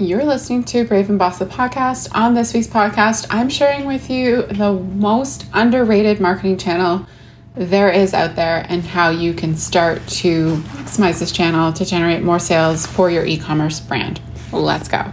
You're listening to Brave and Boss the podcast. On this week's podcast, I'm sharing with you the most underrated marketing channel there is out there and how you can start to maximize this channel to generate more sales for your e commerce brand. Let's go.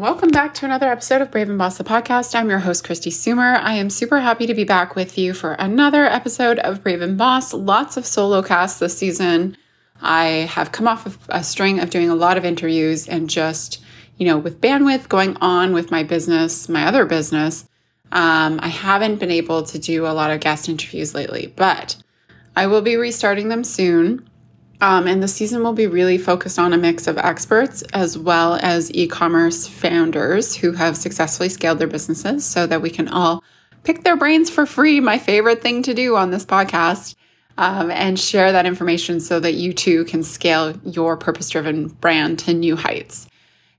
Welcome back to another episode of Brave and Boss the podcast. I'm your host, Kristi Soomer. I am super happy to be back with you for another episode of Brave and Boss. Lots of solo casts this season. I have come off of a string of doing a lot of interviews and just, you know, with bandwidth going on with my business, my other business, um, I haven't been able to do a lot of guest interviews lately, but I will be restarting them soon. Um, and the season will be really focused on a mix of experts as well as e commerce founders who have successfully scaled their businesses so that we can all pick their brains for free. My favorite thing to do on this podcast. Um, and share that information so that you too can scale your purpose driven brand to new heights.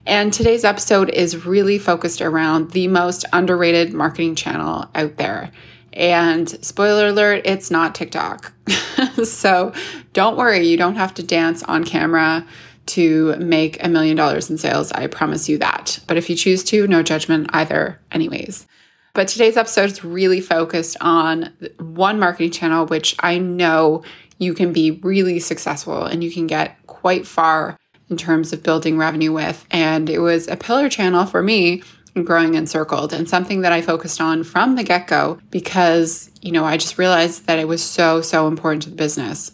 And today's episode is really focused around the most underrated marketing channel out there. And spoiler alert, it's not TikTok. so don't worry, you don't have to dance on camera to make a million dollars in sales. I promise you that. But if you choose to, no judgment either, anyways. But today's episode is really focused on one marketing channel, which I know you can be really successful and you can get quite far in terms of building revenue with. And it was a pillar channel for me growing Encircled and something that I focused on from the get go because, you know, I just realized that it was so, so important to the business.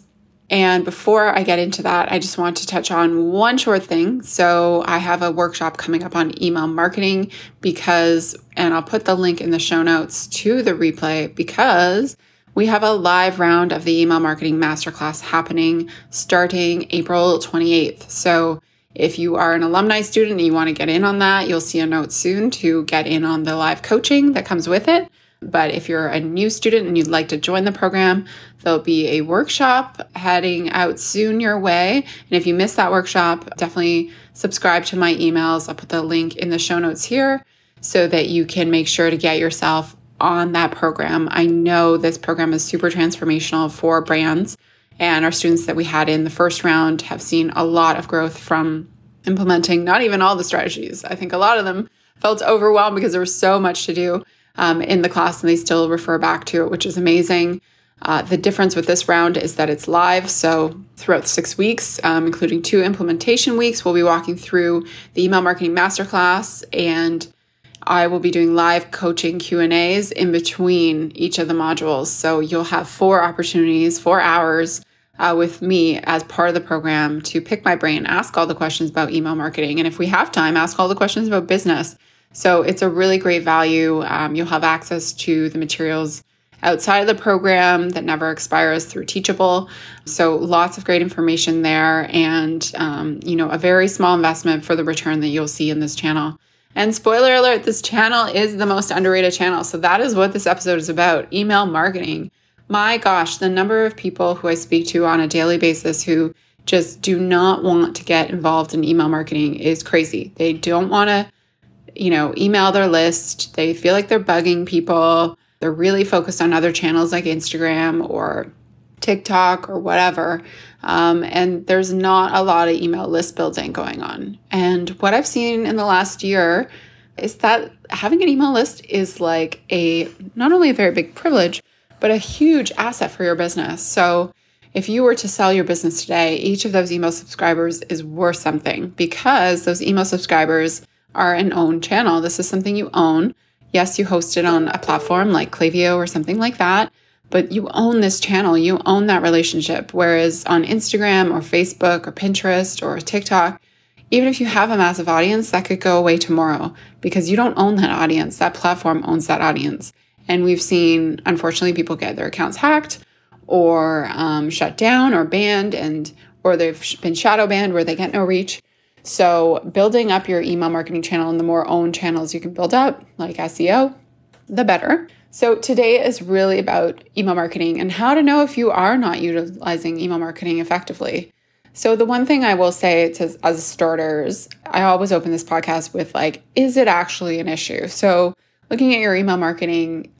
And before I get into that, I just want to touch on one short thing. So, I have a workshop coming up on email marketing because, and I'll put the link in the show notes to the replay because we have a live round of the email marketing masterclass happening starting April 28th. So, if you are an alumni student and you want to get in on that, you'll see a note soon to get in on the live coaching that comes with it. But if you're a new student and you'd like to join the program, there'll be a workshop heading out soon your way. And if you miss that workshop, definitely subscribe to my emails. I'll put the link in the show notes here so that you can make sure to get yourself on that program. I know this program is super transformational for brands and our students that we had in the first round have seen a lot of growth from implementing not even all the strategies. I think a lot of them felt overwhelmed because there was so much to do um, in the class and they still refer back to it, which is amazing. Uh, the difference with this round is that it's live. So throughout six weeks, um, including two implementation weeks, we'll be walking through the email marketing masterclass and I will be doing live coaching Q&As in between each of the modules. So you'll have four opportunities, four hours uh, with me as part of the program to pick my brain, ask all the questions about email marketing. And if we have time, ask all the questions about business. So it's a really great value. Um, you'll have access to the materials outside of the program that never expires through Teachable. So lots of great information there, and um, you know a very small investment for the return that you'll see in this channel. And spoiler alert: this channel is the most underrated channel. So that is what this episode is about: email marketing my gosh, the number of people who I speak to on a daily basis who just do not want to get involved in email marketing is crazy. They don't want to, you know, email their list. They feel like they're bugging people. They're really focused on other channels like Instagram or TikTok or whatever. Um, and there's not a lot of email list building going on. And what I've seen in the last year is that having an email list is like a not only a very big privilege, but a huge asset for your business. So, if you were to sell your business today, each of those email subscribers is worth something because those email subscribers are an own channel. This is something you own. Yes, you host it on a platform like Klaviyo or something like that, but you own this channel. You own that relationship. Whereas on Instagram or Facebook or Pinterest or TikTok, even if you have a massive audience, that could go away tomorrow because you don't own that audience. That platform owns that audience. And we've seen, unfortunately, people get their accounts hacked or um, shut down or banned, and or they've been shadow banned where they get no reach. So, building up your email marketing channel and the more own channels you can build up, like SEO, the better. So, today is really about email marketing and how to know if you are not utilizing email marketing effectively. So, the one thing I will say to, as starters, I always open this podcast with like, is it actually an issue? So, looking at your email marketing,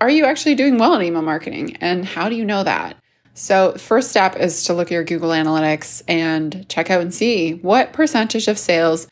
are you actually doing well in email marketing? And how do you know that? So, first step is to look at your Google Analytics and check out and see what percentage of sales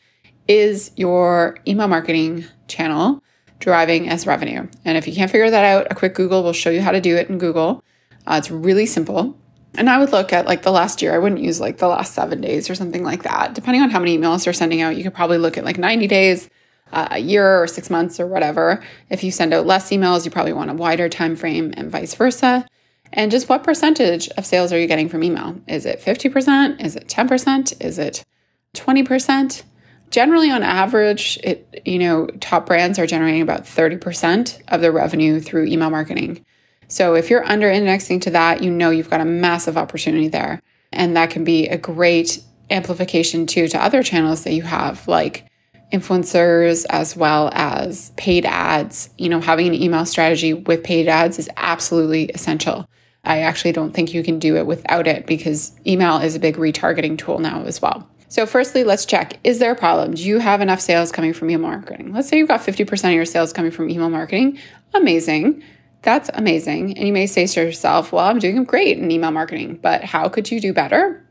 is your email marketing channel driving as revenue. And if you can't figure that out, a quick Google will show you how to do it in Google. Uh, it's really simple. And I would look at like the last year. I wouldn't use like the last seven days or something like that. Depending on how many emails you're sending out, you could probably look at like 90 days, uh, a year, or six months, or whatever. If you send out less emails, you probably want a wider time frame, and vice versa. And just what percentage of sales are you getting from email? Is it 50%? Is it 10%? Is it 20%? Generally, on average, it you know top brands are generating about 30% of their revenue through email marketing. So if you're under indexing to that, you know you've got a massive opportunity there. And that can be a great amplification too to other channels that you have, like influencers as well as paid ads. You know, having an email strategy with paid ads is absolutely essential. I actually don't think you can do it without it because email is a big retargeting tool now as well. So, firstly, let's check is there a problem? Do you have enough sales coming from email marketing? Let's say you've got 50% of your sales coming from email marketing. Amazing. That's amazing. And you may say to yourself, well, I'm doing great in email marketing, but how could you do better?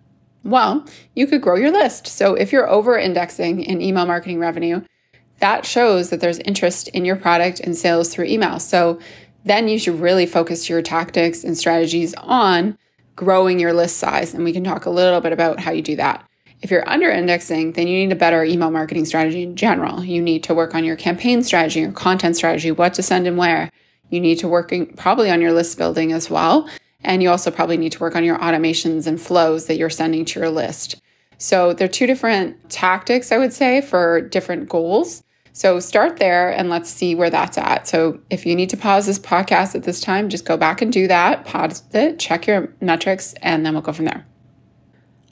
Well, you could grow your list. So if you're over indexing in email marketing revenue, that shows that there's interest in your product and sales through email. So then you should really focus your tactics and strategies on growing your list size. And we can talk a little bit about how you do that. If you're under indexing, then you need a better email marketing strategy in general. You need to work on your campaign strategy, your content strategy, what to send and where. You need to work probably on your list building as well. And you also probably need to work on your automations and flows that you're sending to your list. So there are two different tactics, I would say, for different goals. So start there and let's see where that's at. So if you need to pause this podcast at this time, just go back and do that, pause it, check your metrics, and then we'll go from there.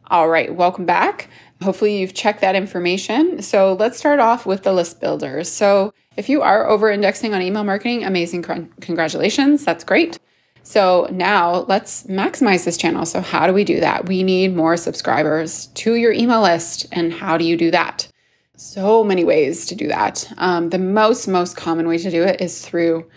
All right, welcome back. Hopefully, you've checked that information. So, let's start off with the list builders. So, if you are over indexing on email marketing, amazing, congratulations, that's great. So, now let's maximize this channel. So, how do we do that? We need more subscribers to your email list. And how do you do that? So many ways to do that. Um, the most, most common way to do it is through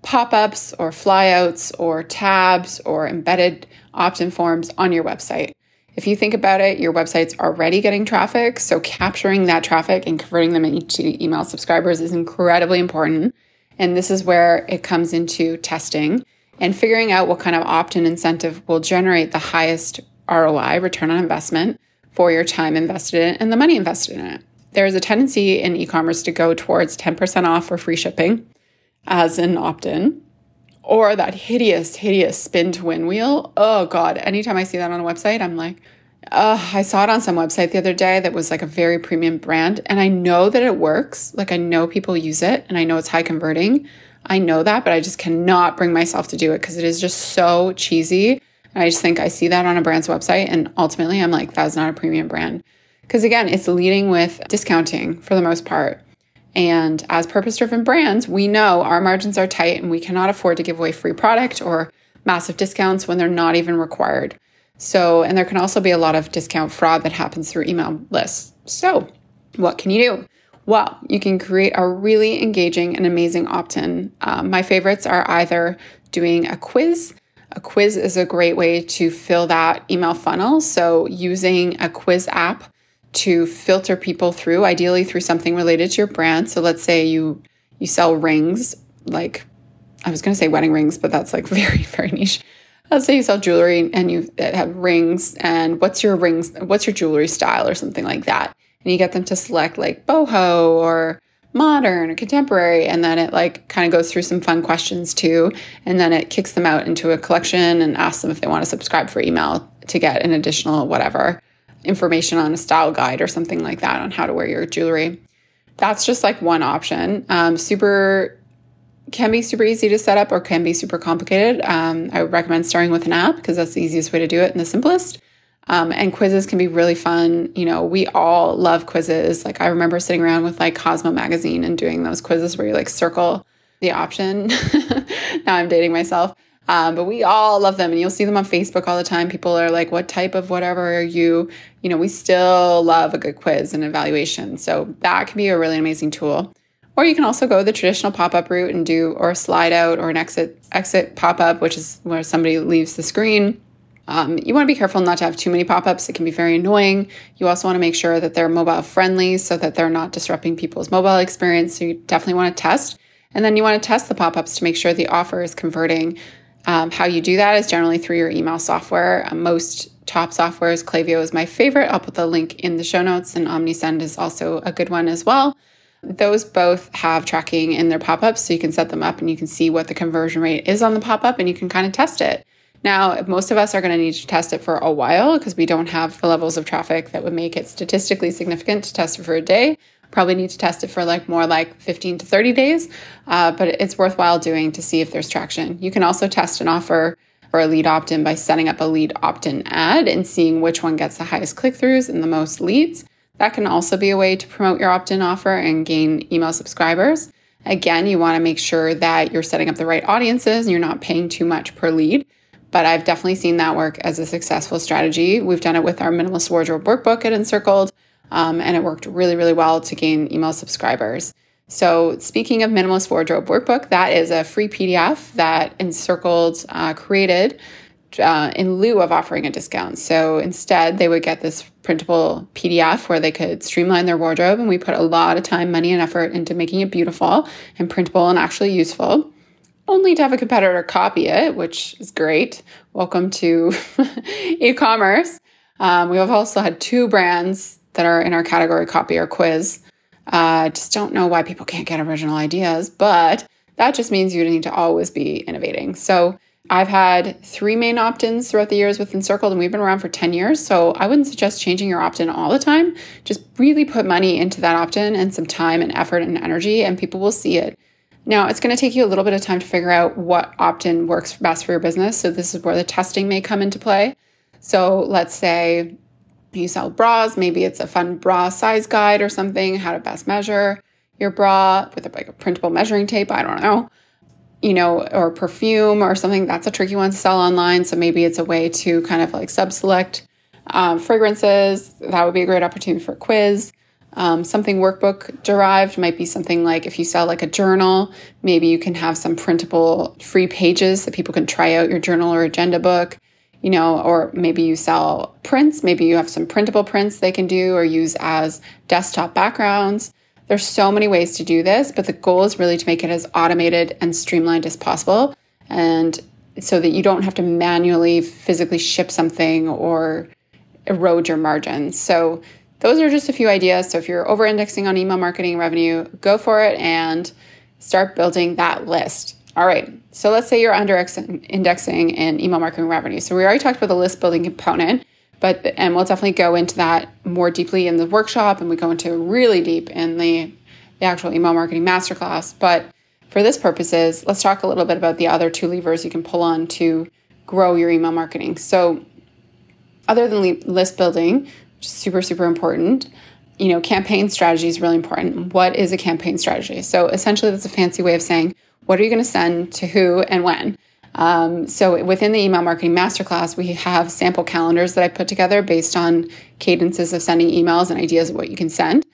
pop ups or flyouts or tabs or embedded opt in forms on your website. If you think about it, your website's already getting traffic. So capturing that traffic and converting them into email subscribers is incredibly important. And this is where it comes into testing and figuring out what kind of opt in incentive will generate the highest ROI, return on investment, for your time invested in it and the money invested in it. There is a tendency in e commerce to go towards 10% off or free shipping as an opt in or that hideous, hideous spin to win wheel. Oh God, anytime I see that on a website, I'm like, uh, I saw it on some website the other day that was like a very premium brand, and I know that it works. Like I know people use it, and I know it's high converting. I know that, but I just cannot bring myself to do it because it is just so cheesy. And I just think I see that on a brand's website, and ultimately I'm like, that's not a premium brand. Because again, it's leading with discounting for the most part. And as purpose driven brands, we know our margins are tight and we cannot afford to give away free product or massive discounts when they're not even required. So, and there can also be a lot of discount fraud that happens through email lists. So, what can you do? Well, you can create a really engaging and amazing opt in. Um, my favorites are either doing a quiz. A quiz is a great way to fill that email funnel. So, using a quiz app to filter people through, ideally through something related to your brand. So let's say you you sell rings, like I was going to say wedding rings, but that's like very very niche. Let's say you sell jewelry and you have rings, and what's your rings? What's your jewelry style or something like that? And you get them to select like boho or modern or contemporary, and then it like kind of goes through some fun questions too, and then it kicks them out into a collection and asks them if they want to subscribe for email to get an additional whatever information on a style guide or something like that on how to wear your jewelry. That's just like one option. Um, super can be super easy to set up or can be super complicated. Um, I would recommend starting with an app because that's the easiest way to do it and the simplest. Um, and quizzes can be really fun. You know, we all love quizzes. Like I remember sitting around with like Cosmo magazine and doing those quizzes where you like circle the option. now I'm dating myself. Um, but we all love them and you'll see them on Facebook all the time. People are like, what type of whatever are you? You know, we still love a good quiz and evaluation. So that can be a really amazing tool. Or you can also go the traditional pop-up route and do or a slide out or an exit exit pop-up, which is where somebody leaves the screen. Um, you want to be careful not to have too many pop-ups. It can be very annoying. You also want to make sure that they're mobile friendly so that they're not disrupting people's mobile experience. So you definitely want to test. And then you want to test the pop-ups to make sure the offer is converting um, how you do that is generally through your email software. Uh, most top softwares, Klaviyo is my favorite. I'll put the link in the show notes, and OmniSend is also a good one as well. Those both have tracking in their pop ups, so you can set them up and you can see what the conversion rate is on the pop up and you can kind of test it. Now, most of us are going to need to test it for a while because we don't have the levels of traffic that would make it statistically significant to test it for a day probably need to test it for like more like 15 to 30 days, uh, but it's worthwhile doing to see if there's traction. You can also test an offer or a lead opt in by setting up a lead opt in ad and seeing which one gets the highest click throughs and the most leads. That can also be a way to promote your opt in offer and gain email subscribers. Again, you want to make sure that you're setting up the right audiences and you're not paying too much per lead. But I've definitely seen that work as a successful strategy. We've done it with our minimalist wardrobe workbook at Encircled. Um, and it worked really, really well to gain email subscribers. So, speaking of Minimalist Wardrobe Workbook, that is a free PDF that Encircled uh, created uh, in lieu of offering a discount. So, instead, they would get this printable PDF where they could streamline their wardrobe. And we put a lot of time, money, and effort into making it beautiful and printable and actually useful. Only to have a competitor copy it, which is great. Welcome to e commerce. Um, we have also had two brands that are in our category copy or quiz. I uh, just don't know why people can't get original ideas, but that just means you need to always be innovating. So I've had three main opt ins throughout the years with Encircled, and we've been around for 10 years. So I wouldn't suggest changing your opt in all the time. Just really put money into that opt in and some time and effort and energy, and people will see it. Now, it's going to take you a little bit of time to figure out what opt in works best for your business. So, this is where the testing may come into play. So, let's say you sell bras, maybe it's a fun bra size guide or something, how to best measure your bra with a, like a printable measuring tape. I don't know, you know, or perfume or something. That's a tricky one to sell online. So maybe it's a way to kind of like sub select um, fragrances. That would be a great opportunity for a quiz. Um, something workbook derived might be something like if you sell like a journal, maybe you can have some printable free pages that people can try out your journal or agenda book you know, or maybe you sell prints, maybe you have some printable prints they can do or use as desktop backgrounds. There's so many ways to do this, but the goal is really to make it as automated and streamlined as possible. And so that you don't have to manually physically ship something or erode your margins. So those are just a few ideas. So if you're over indexing on email marketing revenue, go for it and start building that list. All right. So let's say you're under indexing in email marketing revenue. So we already talked about the list building component, but and we'll definitely go into that more deeply in the workshop, and we go into really deep in the the actual email marketing masterclass. But for this purposes, let's talk a little bit about the other two levers you can pull on to grow your email marketing. So other than list building, super super important, you know, campaign strategy is really important. What is a campaign strategy? So essentially, that's a fancy way of saying what are you going to send to who and when? Um, so within the email marketing masterclass, we have sample calendars that I put together based on cadences of sending emails and ideas of what you can send.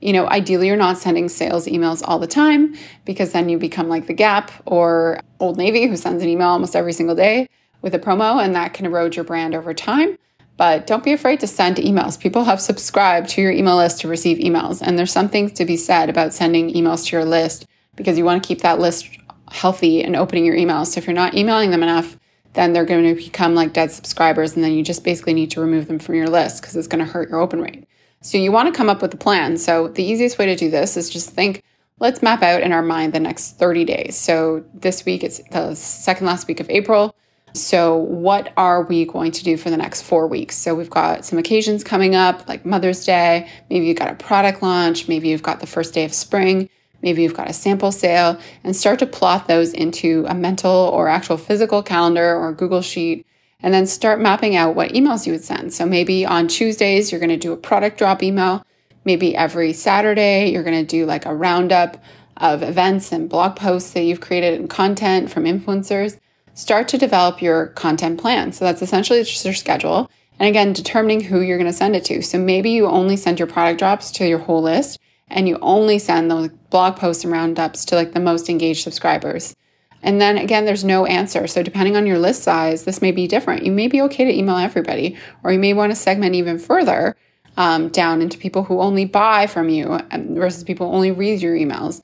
You know, ideally, you're not sending sales emails all the time because then you become like the Gap or Old Navy, who sends an email almost every single day with a promo, and that can erode your brand over time. But don't be afraid to send emails. People have subscribed to your email list to receive emails, and there's something to be said about sending emails to your list because you want to keep that list healthy and opening your emails. So if you're not emailing them enough, then they're going to become like dead subscribers. And then you just basically need to remove them from your list because it's going to hurt your open rate. So you want to come up with a plan. So the easiest way to do this is just think, let's map out in our mind the next 30 days. So this week, it's the second last week of April. So, what are we going to do for the next four weeks? So, we've got some occasions coming up, like Mother's Day. Maybe you've got a product launch. Maybe you've got the first day of spring. Maybe you've got a sample sale and start to plot those into a mental or actual physical calendar or Google Sheet and then start mapping out what emails you would send. So maybe on Tuesdays, you're going to do a product drop email. Maybe every Saturday, you're going to do like a roundup of events and blog posts that you've created and content from influencers. Start to develop your content plan. So that's essentially just your schedule. And again, determining who you're going to send it to. So maybe you only send your product drops to your whole list and you only send the blog posts and roundups to like the most engaged subscribers. And then again, there's no answer. So depending on your list size, this may be different. You may be okay to email everybody, or you may want to segment even further um, down into people who only buy from you um, versus people who only read your emails.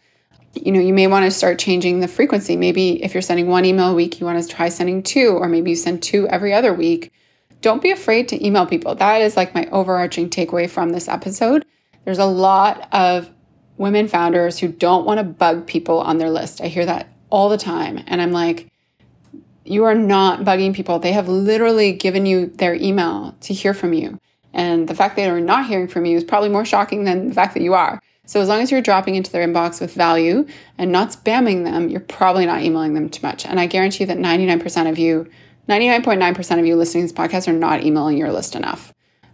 You know, you may want to start changing the frequency. Maybe if you're sending one email a week, you want to try sending two, or maybe you send two every other week. Don't be afraid to email people. That is like my overarching takeaway from this episode. There's a lot of women founders who don't want to bug people on their list. I hear that all the time. And I'm like, you are not bugging people. They have literally given you their email to hear from you. And the fact that they're not hearing from you is probably more shocking than the fact that you are. So as long as you're dropping into their inbox with value and not spamming them, you're probably not emailing them too much. And I guarantee that 99% of you, 99.9% of you listening to this podcast are not emailing your list enough.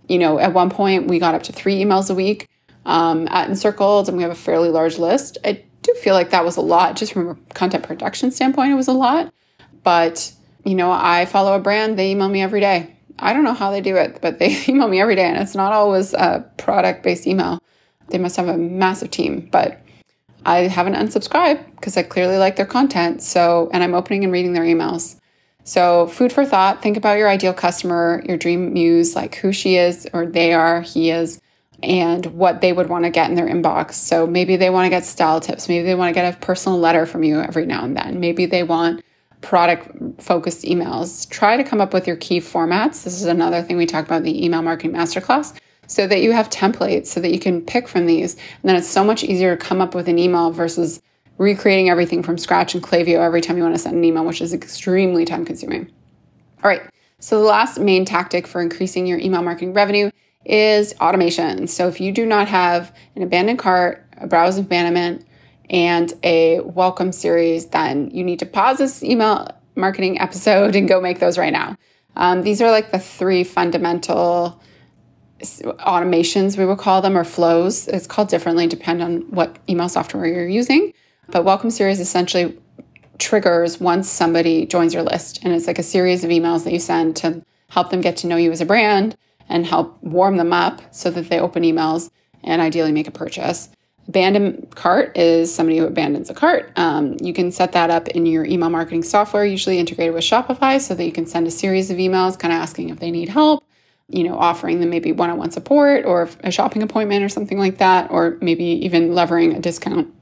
You know, at one point we got up to three emails a week um, at Encircled, and we have a fairly large list. I do feel like that was a lot, just from a content production standpoint, it was a lot. But, you know, I follow a brand, they email me every day. I don't know how they do it, but they email me every day, and it's not always a product based email. They must have a massive team, but I haven't unsubscribed because I clearly like their content. So, and I'm opening and reading their emails. So, food for thought think about your ideal customer, your dream muse, like who she is, or they are, he is, and what they would want to get in their inbox. So, maybe they want to get style tips. Maybe they want to get a personal letter from you every now and then. Maybe they want product focused emails. Try to come up with your key formats. This is another thing we talked about in the email marketing masterclass so that you have templates so that you can pick from these. And then it's so much easier to come up with an email versus recreating everything from scratch in Klaviyo every time you want to send an email, which is extremely time consuming. All right. So the last main tactic for increasing your email marketing revenue is automation. So if you do not have an abandoned cart, a browse abandonment, and a welcome series, then you need to pause this email marketing episode and go make those right now. Um, these are like the three fundamental automations, we would call them, or flows. It's called differently, depend on what email software you're using. But welcome series essentially triggers once somebody joins your list. And it's like a series of emails that you send to help them get to know you as a brand and help warm them up so that they open emails and ideally make a purchase. Abandon cart is somebody who abandons a cart. Um, you can set that up in your email marketing software, usually integrated with Shopify, so that you can send a series of emails kind of asking if they need help, you know, offering them maybe one on one support or a shopping appointment or something like that, or maybe even levering a discount.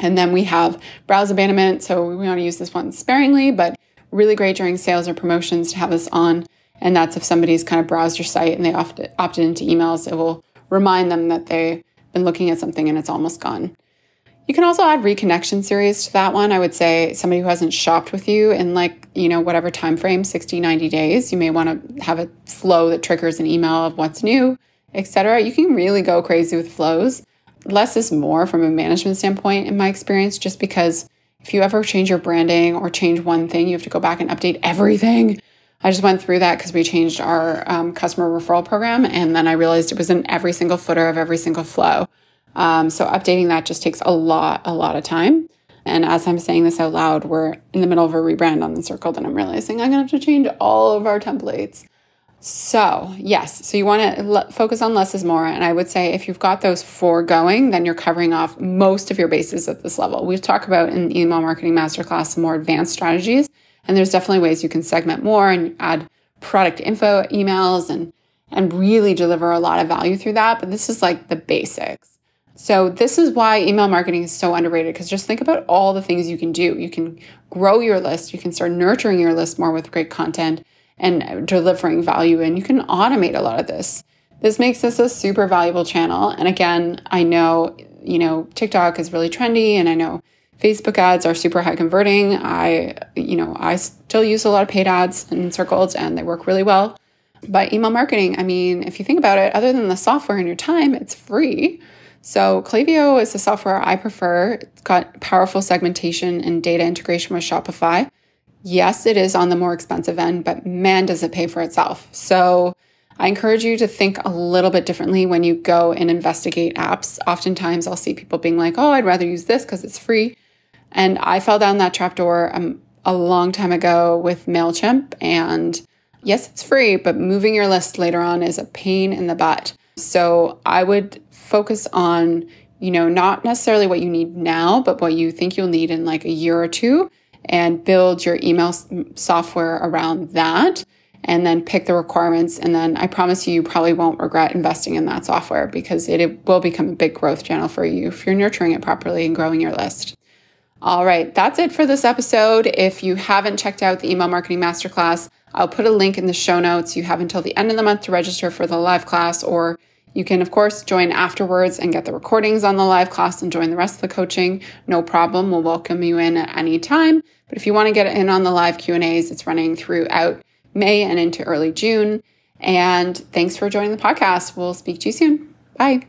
And then we have browse abandonment. So we want to use this one sparingly, but really great during sales or promotions to have this on. And that's if somebody's kind of browsed your site and they opted, opted into emails, it will remind them that they've been looking at something and it's almost gone. You can also add reconnection series to that one. I would say somebody who hasn't shopped with you in like, you know, whatever time frame, 60, 90 days, you may want to have a flow that triggers an email of what's new, etc. You can really go crazy with flows. Less is more from a management standpoint in my experience just because if you ever change your branding or change one thing, you have to go back and update everything. I just went through that because we changed our um, customer referral program, and then I realized it was in every single footer of every single flow. Um, so updating that just takes a lot, a lot of time. And as I'm saying this out loud, we're in the middle of a rebrand on the circle, and I'm realizing I'm gonna have to change all of our templates. So, yes, so you want to focus on less is more. And I would say if you've got those four going, then you're covering off most of your bases at this level. We've talked about in email marketing masterclass some more advanced strategies and there's definitely ways you can segment more and add product info emails and and really deliver a lot of value through that. But this is like the basics. So this is why email marketing is so underrated because just think about all the things you can do. You can grow your list, you can start nurturing your list more with great content and delivering value and you can automate a lot of this. This makes this a super valuable channel. And again, I know, you know, TikTok is really trendy and I know Facebook ads are super high converting. I, you know, I still use a lot of paid ads in Encircled and they work really well. But email marketing, I mean, if you think about it, other than the software and your time, it's free. So Klaviyo is the software I prefer. It's got powerful segmentation and data integration with Shopify. Yes, it is on the more expensive end, but man, does it pay for itself. So I encourage you to think a little bit differently when you go and investigate apps. Oftentimes, I'll see people being like, oh, I'd rather use this because it's free. And I fell down that trapdoor um, a long time ago with MailChimp. And yes, it's free, but moving your list later on is a pain in the butt. So I would focus on, you know, not necessarily what you need now, but what you think you'll need in like a year or two and build your email software around that and then pick the requirements. And then I promise you, you probably won't regret investing in that software because it, it will become a big growth channel for you if you're nurturing it properly and growing your list. All right, that's it for this episode. If you haven't checked out the email marketing masterclass, I'll put a link in the show notes. You have until the end of the month to register for the live class, or you can, of course, join afterwards and get the recordings on the live class and join the rest of the coaching. No problem. We'll welcome you in at any time. But if you want to get in on the live Q&As, it's running throughout May and into early June. And thanks for joining the podcast. We'll speak to you soon. Bye.